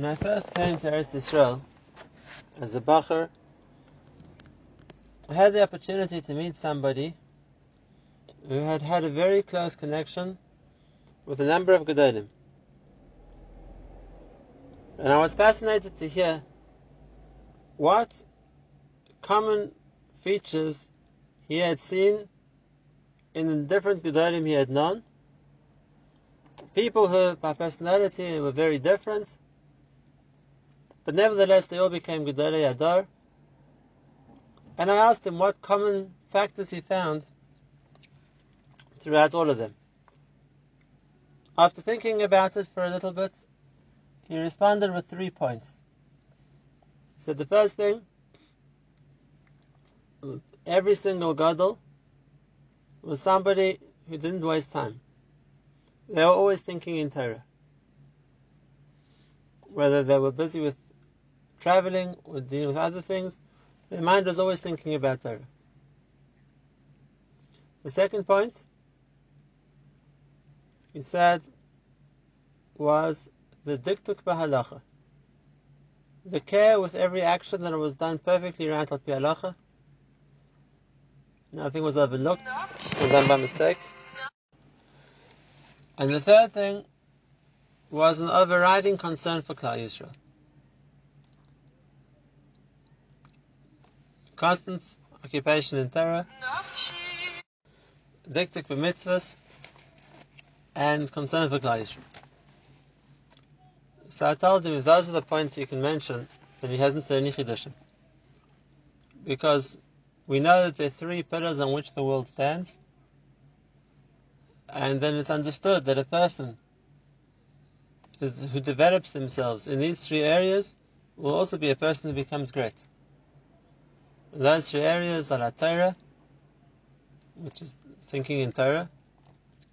When I first came to Eretz Yisrael as a bacher, I had the opportunity to meet somebody who had had a very close connection with a number of Gedolim. And I was fascinated to hear what common features he had seen in the different Gedolim he had known. People who, by personality, were very different, but nevertheless, they all became Gedolei Hador. And I asked him what common factors he found throughout all of them. After thinking about it for a little bit, he responded with three points. He said the first thing, every single gadol was somebody who didn't waste time. They were always thinking in Torah. Whether they were busy with traveling or dealing with other things, The mind was always thinking about Torah. The second point, he said, was the dikduk bahalacha. The care with every action that was done perfectly right al halacha. Nothing was overlooked or done by mistake. And the third thing was an overriding concern for Klal Yisrael. Constant occupation in Torah, diktik b'mitzvahs, and concern for Klal. So I told him if those are the points you can mention, then he hasn't said any chidushim. Because we know that there are three pillars on which the world stands, and then it's understood that a person who develops themselves in these three areas will also be a person who becomes great. Those three areas are Torah, which is thinking in Torah,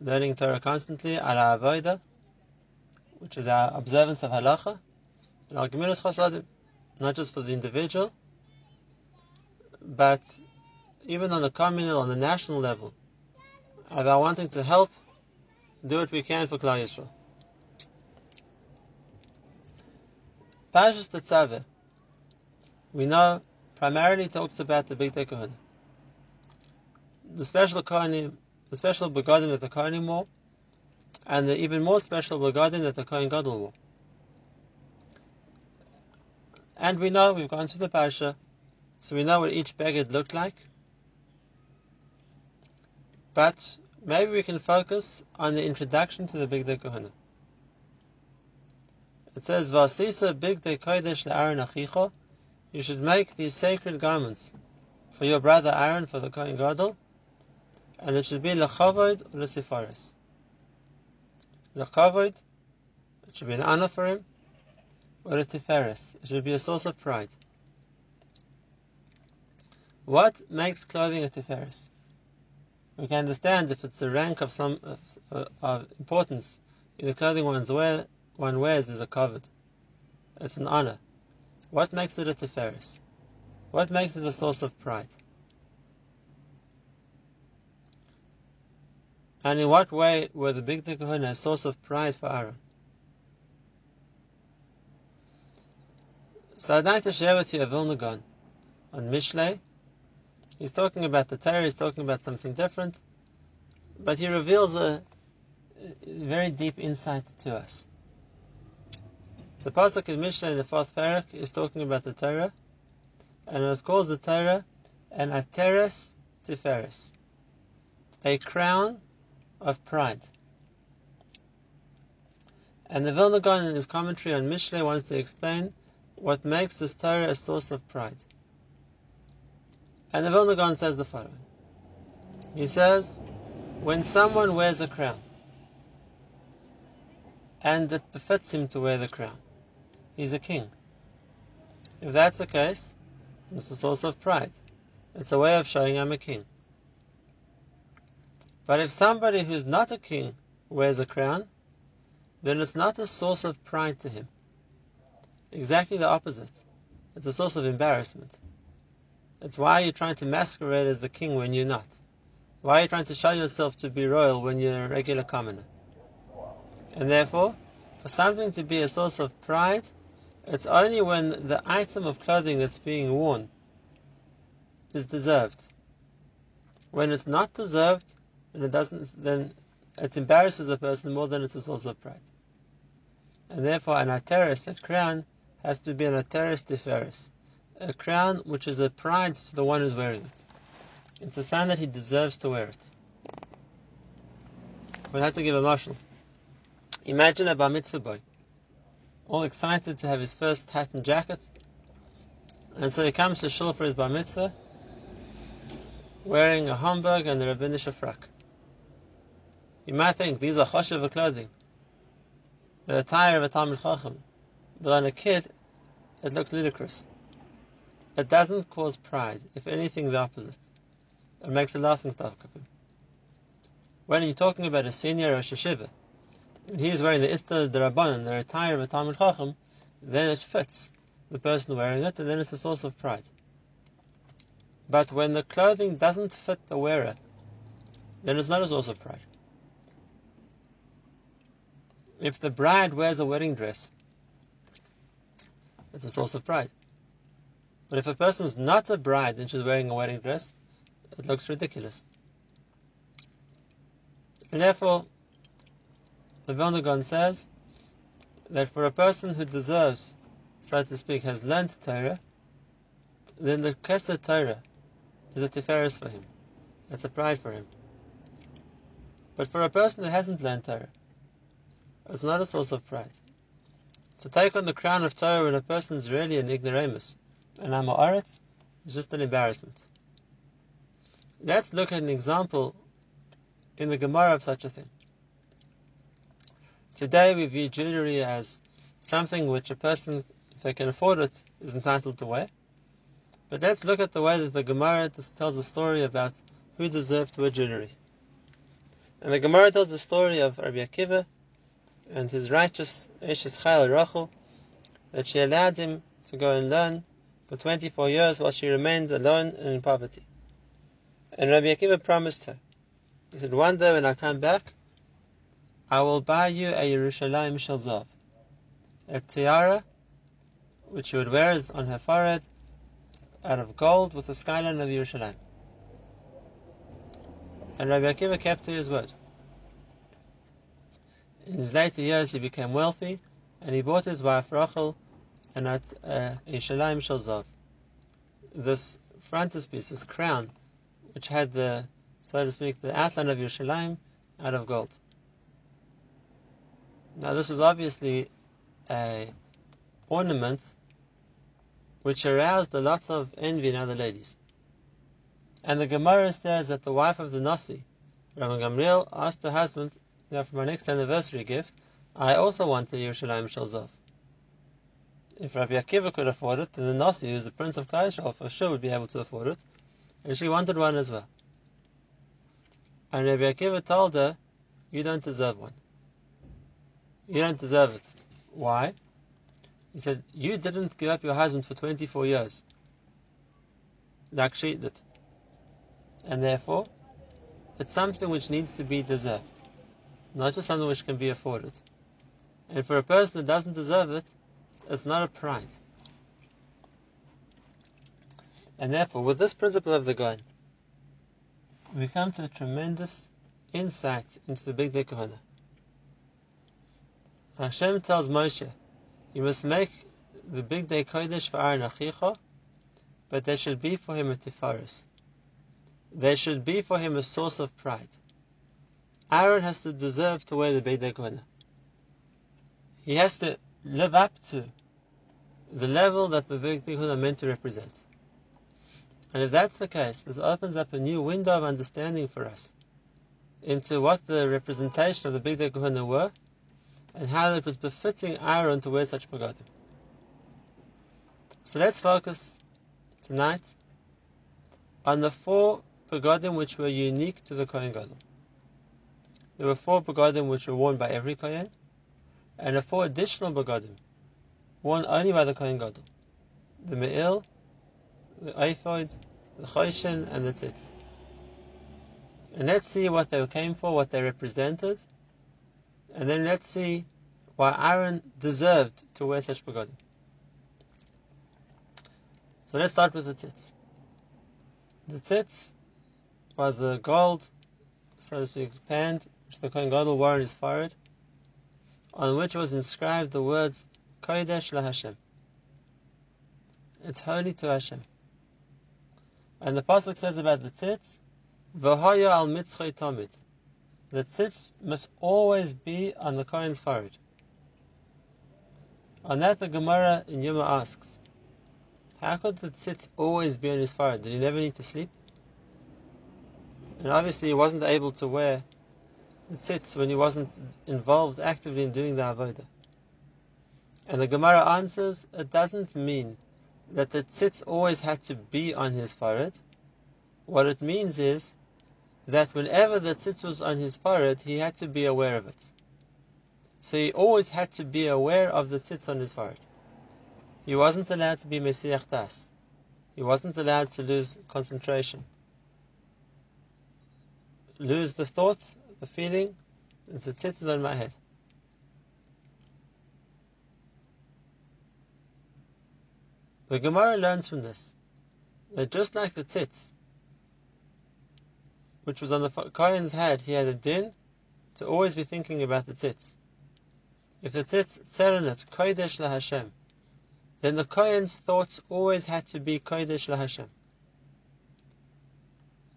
learning Torah constantly, ala avoida, which is our observance of halacha, and al gemilas chasadim, not just for the individual, but even on the communal, on the national level, our wanting to help, do what we can for Klal Yisrael. Tetzaveh, we know primarily talks about the Bigdei Kohanim. The special Kohanim, the special begadim that the Kohanim wore, and the even more special begadim that the Kohen Gadol wore. And we know, we've gone through the Parsha, so we know what each beged looked like. But maybe we can focus on the introduction to the Bigdei Kohanim. It says, Vasisa Bigdei Kodesh le'aron achicho, you should make these sacred garments for your brother Aaron, for the Kohen Gadol, and it should be lechavod or lesifaris. Lechavod, it should be an honor for him, or tiferes, it should be a source of pride. What makes clothing a tiferes? We can understand if it's a rank of some of, uh, of importance in the clothing one's wear, one wears is a covered. It's an honor. What makes it a tiferes? What makes it a source of pride? And in what way were the Bigdei Kehuna a source of pride for Aaron? So I'd like to share with you a Vilna Gaon on Mishlei. He's talking about the Torah, he's talking about something different, but he reveals a very deep insight to us. The pasuk in Mishlei in the fourth parak is talking about the Torah, and it calls the Torah an ateres tiferes, a crown of pride. And the Vilna Gaon in his commentary on Mishlei wants to explain what makes this Torah a source of pride. And the Vilna Gaon says the following. He says, when someone wears a crown, and it befits him to wear the crown, he's a king. If that's the case, it's a source of pride. It's a way of showing I'm a king. But if somebody who's not a king wears a crown, then it's not a source of pride to him. Exactly the opposite. It's a source of embarrassment. It's why you're trying to masquerade as the king when you're not. Why are you trying to show yourself to be royal when you're a regular commoner? And therefore, for something to be a source of pride, It's only when the item of clothing that's being worn is deserved. When it's not deserved, and it doesn't, then it embarrasses the person more than it's a source of pride. And therefore, an ateris, a crown, has to be an ateris tiferes, a crown which is a pride to the one who's wearing it. It's a sign that he deserves to wear it. We'll have to give a marshal. Imagine a bar mitzvah boy, all excited to have his first hat and jacket, and so he comes to shul for his bar mitzvah, wearing a homburg and a rabbinish frock. You might think these are choshev clothing, the attire of a Talmud Chacham, but on a kid, it looks ludicrous. It doesn't cause pride, if anything, the opposite. It makes a laughing stock of him. When you're talking about a senior Rosh Yeshiva, when he's wearing the Istar Rabbanan, the attire of a Talmud Chacham, then it fits the person wearing it, and then it's a source of pride. But when the clothing doesn't fit the wearer, then it's not a source of pride. If the bride wears a wedding dress, it's a source of pride. But if a person is not a bride and she's wearing a wedding dress, it looks ridiculous. And therefore, the Vilna says that for a person who deserves, so to speak, has learnt Torah, then the Keser Torah is a tiferes for him. It's a pride for him. But for a person who hasn't learned Torah, it's not a source of pride. To take on the crown of Torah when a person is really an ignoramus, an am ha'aretz, is just an embarrassment. Let's look at an example in the Gemara of such a thing. Today we view jewelry as something which a person, if they can afford it, is entitled to wear. But let's look at the way that the Gemara tells a story about who deserved to wear jewelry. And the Gemara tells the story of Rabbi Akiva and his righteous Eshes Chayil Rachel, that she allowed him to go and learn for 24 years while she remained alone and in poverty. And Rabbi Akiva promised her, he said, one day when I come back, I will buy you a Yerushalayim shel zahav, a tiara which she would wear on her forehead out of gold with the skyline of Yerushalayim. And Rabbi Akiva kept to his word. In his later years, he became wealthy, and he bought his wife Rachel and at uh, Yerushalayim shel zahav. This frontispiece, this crown, which had the, so to speak, the outline of Yerushalayim out of gold. Now, this was obviously a ornament which aroused a lot of envy in other ladies. And the Gemara says that the wife of the Nasi, Rabbi Gamliel, asked her husband, know, for my next anniversary gift, I also want a Yerushalayim shel zahav. If Rabbi Akiva could afford it, then the Nasi, who's the prince of Klal Yisrael, for sure would be able to afford it. And she wanted one as well. And Rabbi Akiva told her, you don't deserve one. You don't deserve it. Why? He said, You didn't give up your husband for 24 years, like she did. And therefore, it's something which needs to be deserved, not just something which can be afforded. And for a person that doesn't deserve it, it's not a pride. And therefore, with this principle of the Gaon, we come to a tremendous insight into the Bigdei Kehuna. Hashem tells Moshe, you must make the Bigdei Kodesh for Aaron Achicha, but there should be for him a tifaris. There should be for him a source of pride. Aaron has to deserve to wear the Bigdei Kodesh. He has to live up to the level that the big day are meant to represent. And if that's the case, this opens up a new window of understanding for us into what the representation of the big day were and how it was befitting Aaron to wear such begadim. So let's focus tonight on the four begadim which were unique to the Kohen Gadol. There were four begadim which were worn by every Kohen, and the four additional begadim worn only by the Kohen Gadol: the Me'il, the Ephod, the Choshen, and the Tzitz. And let's see what they came for, what they represented, and then let's see why Aaron deserved to wear such begadim. So let's start with the tzitz. The tzitz was a gold, so to speak, band which the Kohen Gadol wore on his forehead, on which was inscribed the words Kodesh LaHashem. It's holy to Hashem. And the pasuk says about the tzitz, V'hoya al mitzchay tomit. The tzitz must always be on the Kohen's forehead. On that, the Gemara in Yoma asks, how could the tzitz always be on his forehead? Did he never need to sleep? And obviously, he wasn't able to wear the tzitz when he wasn't involved actively in doing the avodah. And the Gemara answers, it doesn't mean that the tzitz always had to be on his forehead. What it means is that whenever the tzitz was on his forehead, he had to be aware of it. So he always had to be aware of the tzitz on his forehead. He wasn't allowed to be Mesiach Das. He wasn't allowed to lose concentration. Lose the thoughts, the feeling, and the tzitz is on my head. The Gemara learns from this that just like the tzitz, which was on the Kohen's head, he had a din to always be thinking about the tzitz. If the tzitz said on it, Kodesh LaHashem, then the Kohen's thoughts always had to be Kodesh LaHashem.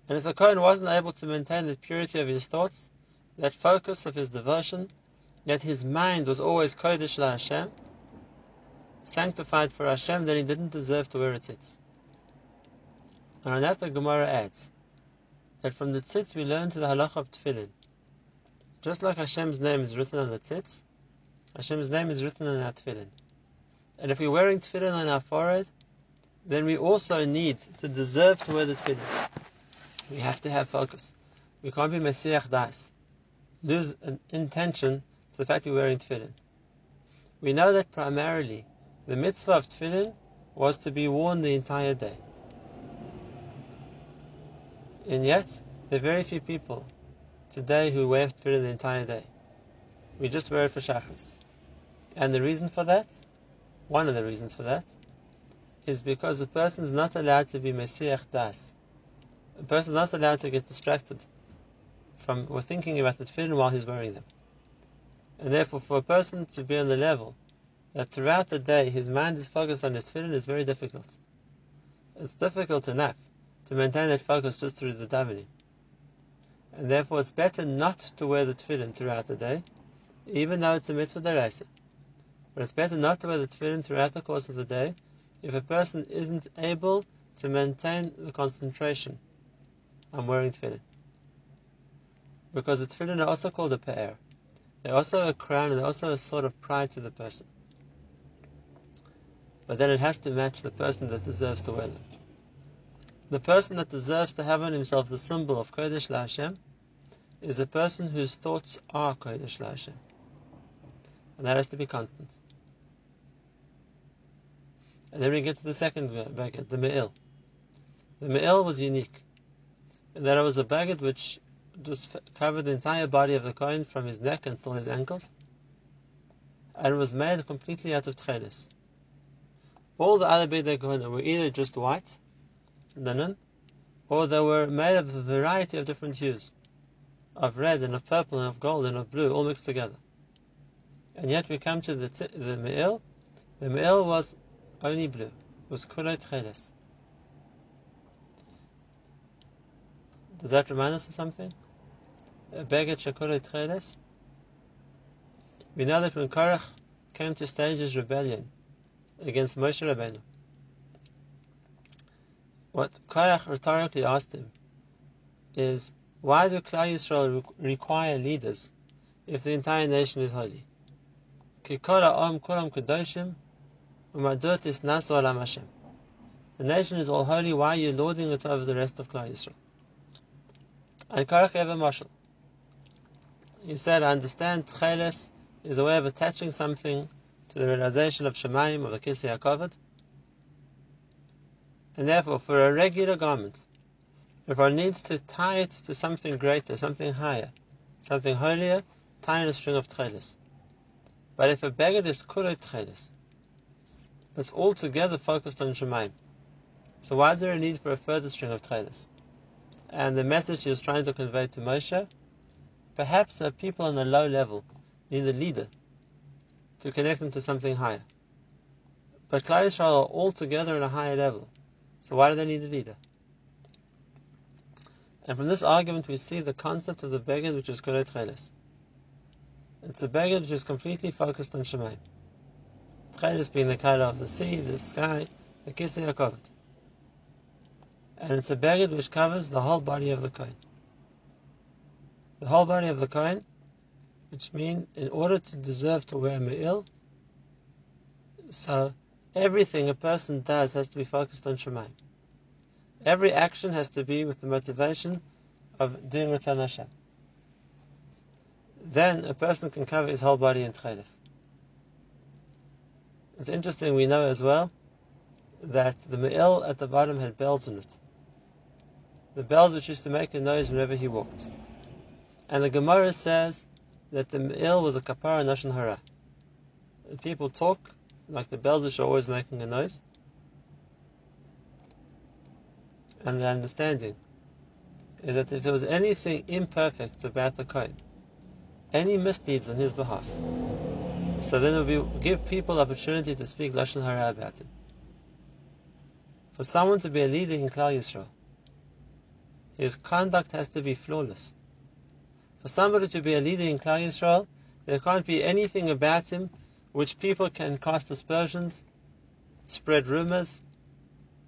And if the Kohen wasn't able to maintain the purity of his thoughts, that focus of his devotion, that his mind was always Kodesh LaHashem, sanctified for Hashem, then he didn't deserve to wear a tzitz. And on that the Gemara adds that from the tzitz we learn to the halacha of tefillin. Just like Hashem's name is written on the tzitz, Hashem's name is written on our tefillin. And if we're wearing tefillin on our forehead, then we also need to deserve to wear the tefillin. We have to have focus. We can't be Mesiach Das. Lose an intention to the fact we're wearing tefillin. We know that primarily the mitzvah of tefillin was to be worn the entire day. And yet, there are very few people today who wear tefillin the entire day. We just wear it for shachris. And the reason for that, one of the reasons for that, is because a person is not allowed to be Mesiach Das. A person is not allowed to get distracted from or thinking about the tefillin while he's wearing them. And therefore, for a person to be on the level that throughout the day his mind is focused on his tefillin is very difficult. It's difficult enough to maintain that focus just through the davening. And therefore, it's better not to wear the tefillin throughout the day, even though it's a mitzvah deraisa. But it's better not to wear the tefillin throughout the course of the day if a person isn't able to maintain the concentration on wearing tefillin. Because the tefillin are also called a pe'er. They're also a crown and they're also a sort of pride to the person. But then it has to match the person that deserves to wear them. The person that deserves to have on himself the symbol of Kodesh LaHashem is a person whose thoughts are Kodesh LaHashem. And that has to be constant. And then we get to the second bagged, the Me'il. The Me'il was unique in that it was a bagged which just covered the entire body of the Kohen from his neck until his ankles, and was made completely out of tchelis. All the other Kohen were either just white, linen, or they were made of a variety of different hues, of red and of purple and of gold and of blue, all mixed together. And yet we come to the t- the Me'il. The Me'il was only blue, was kulot cheles. Does that remind us of something? Beged shakulot cheles. We know that when Korach came to stage his rebellion against Moshe Rabbeinu, what Korach rhetorically asked him is, why do Klal Yisrael require leaders if the entire nation is holy? The nation is all holy, why are you lording it over the rest of Klal Yisrael? And Korach gave a mashal. He said, I understand Tcheles is a way of attaching something to the realization of Shemaim, of the Kisei HaKavod. And therefore, for a regular garment, if one needs to tie it to something greater, something higher, something holier, tie in a string of Tcheles. But if a beggar is Kuro Tcheles, it's altogether focused on Shemaim. So why is there a need for a further string of tchelis? And the message he was trying to convey to Moshe, perhaps uh, people on a low level need a leader to connect them to something higher. But Klal Yisrael are all together on a higher level. So why do they need a leader? And from this argument we see the concept of the beged which is Korot Cheles. It's a beged which is completely focused on Shemaim. Cheles being the color of the sea, the sky, the Kisei HaKavod. And it's a beged which covers the whole body of the Kohen. The whole body of the Kohen, which means in order to deserve to wear Me'il, so everything a person does has to be focused on Shemaim. Every action has to be with the motivation of doing Ratzon Hashem. Then a person can cover his whole body in Tchelis. It's interesting, we know as well that the Me'il at the bottom had bells in it. The bells which used to make a noise whenever he walked. And the Gemara says that the Me'il was a kapara nashon hara. People talk like the bells which are always making a noise. And the understanding is that if there was anything imperfect about the Kohen, any misdeeds on his behalf, so then it would be, give people opportunity to speak Lashon Hara about him. For someone to be a leader in Klal Yisrael, his conduct has to be flawless. For somebody to be a leader in Klal Yisrael, there can't be anything about him which people can cast aspersions, spread rumors,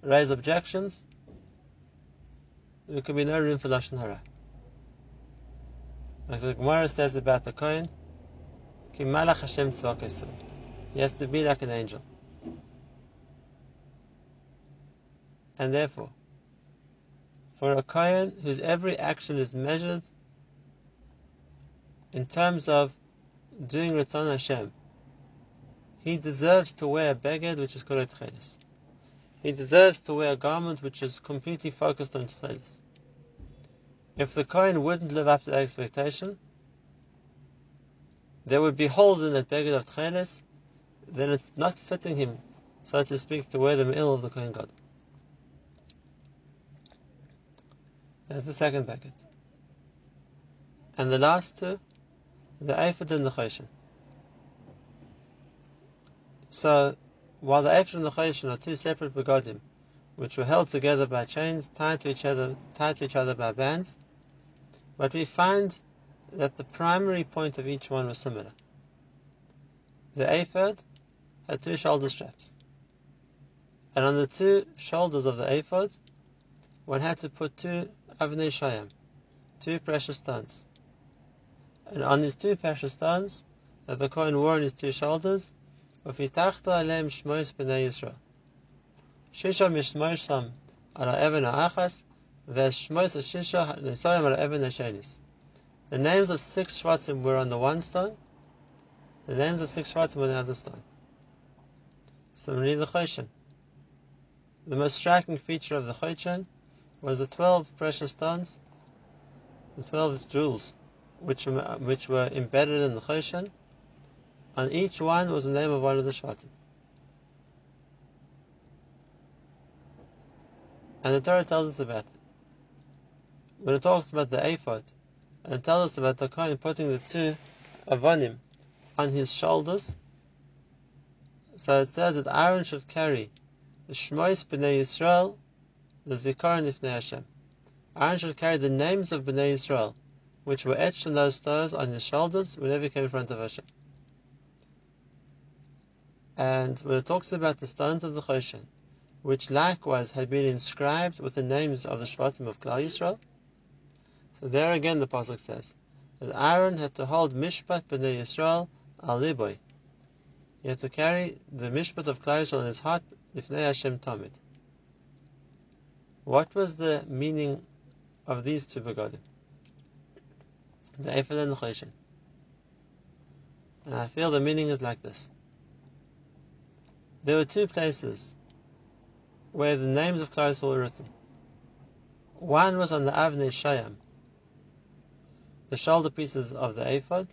raise objections. There can be no room for Lashon Hara. Like the Gemara says about the Kohen, Ki Malach Hashem He has to be like an angel. And therefore, for a Kohen whose every action is measured in terms of doing Ratzon Hashem, he deserves to wear a beged which is called a tchelis. He deserves to wear a garment which is completely focused on tchelis. If the Kohen wouldn't live up to that expectation, there would be holes in that beged of tchelis, then it's not fitting him, so to speak, to wear the me'il of the Kohen Gadol. That's the second beged. And the last two, the ephod and the choshen. So, while the ephod and the choshen are two separate begodim, which were held together by chains, tied to each other, tied to each other by bands, but we find that the primary point of each one was similar. The ephod had two shoulder straps, and on the two shoulders of the ephod, one had to put two avnei shoham, two precious stones, and on these two precious stones that the Kohen wore on his two shoulders Ufitachta alem shmois b'nei Yisrael. Shisha mishmoisham ala even ha'achas, ve'shmois shisha nesorim ala even ha'shenis. The names of six Shvatim were on the one stone, the names of six Shvatim were on the other stone. Similarly, the Choshen. The most striking feature of the Choshen was the 12 precious stones, the 12 jewels, which, were, which were embedded in the Choshen, on each one was the name of one of the Shvatim. And the Torah tells us about it. When it talks about the ephod, and it tells us about the Kohen putting the two avonim on his shoulders, so it says that Aaron should carry the Shmois b'nei Yisrael, the Zikaron ifnei Hashem. Aaron should carry the names of b'nei Yisrael, which were etched in those stones on his shoulders whenever he came in front of Hashem. And when it talks about the stones of the Choshen, which likewise had been inscribed with the names of the Shvatim of Klal Yisrael, so there again the pasuk says that Aaron had to hold Mishpat b'nei Yisrael al liboy. He had to carry the Mishpat of Klal Yisrael in his heart, Lifnei Hashem Tamid. What was the meaning of these two begodim? The Ephod and the Choshen. And I feel the meaning is like this. There were two places where the names of Klal were written. One was on the Avnei Shoham, the shoulder pieces of the ephod,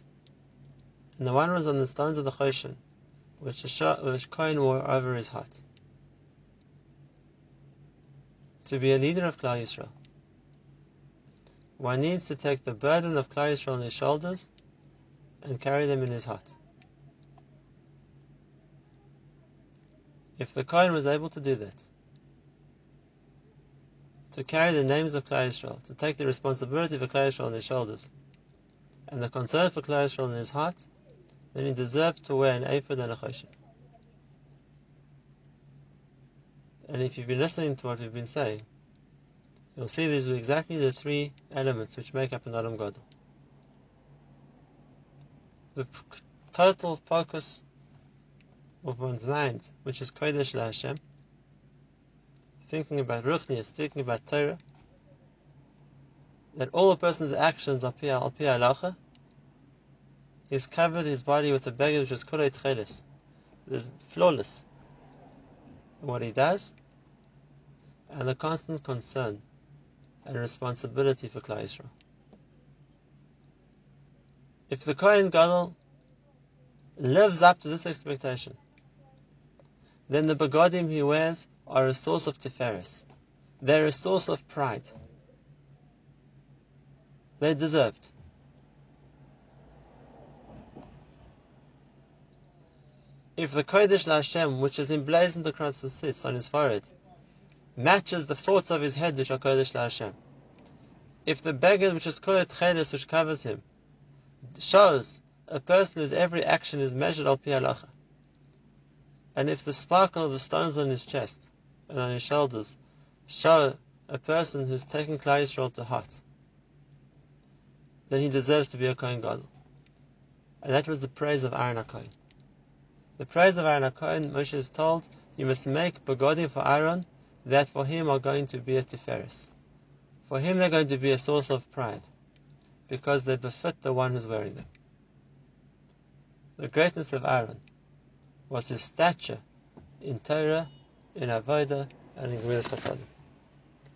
and the one was on the stones of the Choshen, which which Kohen wore over his heart. to be a leader of Klal Yisrael, one needs to take the burden of Klal Yisrael on his shoulders and carry them in his heart. If the Kohen was able to do that, to carry the names of Klal Yisrael, to take the responsibility for Klal Yisrael on his shoulders, and the concern for Klal Yisrael in his heart, then he deserved to wear an ephod and a choshen. And if you've been listening to what we've been saying, you'll see these are exactly the three elements which make up an Adam Gadol. The total focus of one's mind, which is Kodesh La Hashem, thinking about Ruchnias, thinking about Torah, that all a person's actions are pia al pia halacha, he's covered his body with a beggar which is kulei tchelis, is flawless in what he does, and a constant concern and responsibility for Klal Yisrael. If the Kohen Gadol lives up to this expectation, then the begodim he wears are a source of tiferes. They're a source of pride. They're deserved. If the Kodesh Hashem, which is emblazoned across the tzitz on his forehead, matches the thoughts of his head, which are Kodesh Hashem, if the beggar, which is called Chedes, which covers him, shows a person whose every action is measured al pi halacha, and if the sparkle of the stones on his chest and on his shoulders show a person who's taken Klal Yisrael to heart, then he deserves to be a Kohen Gadol. And that was the praise of Aaron HaKohen. The praise of Aaron HaKohen, Moshe is told, you must make begodim for Aaron that for him are going to be a tiferes. For him they're going to be a source of pride, because they befit the one who's wearing them. The greatness of Aaron was his stature in Torah, in Avodah, and in Gemilas Chasadim.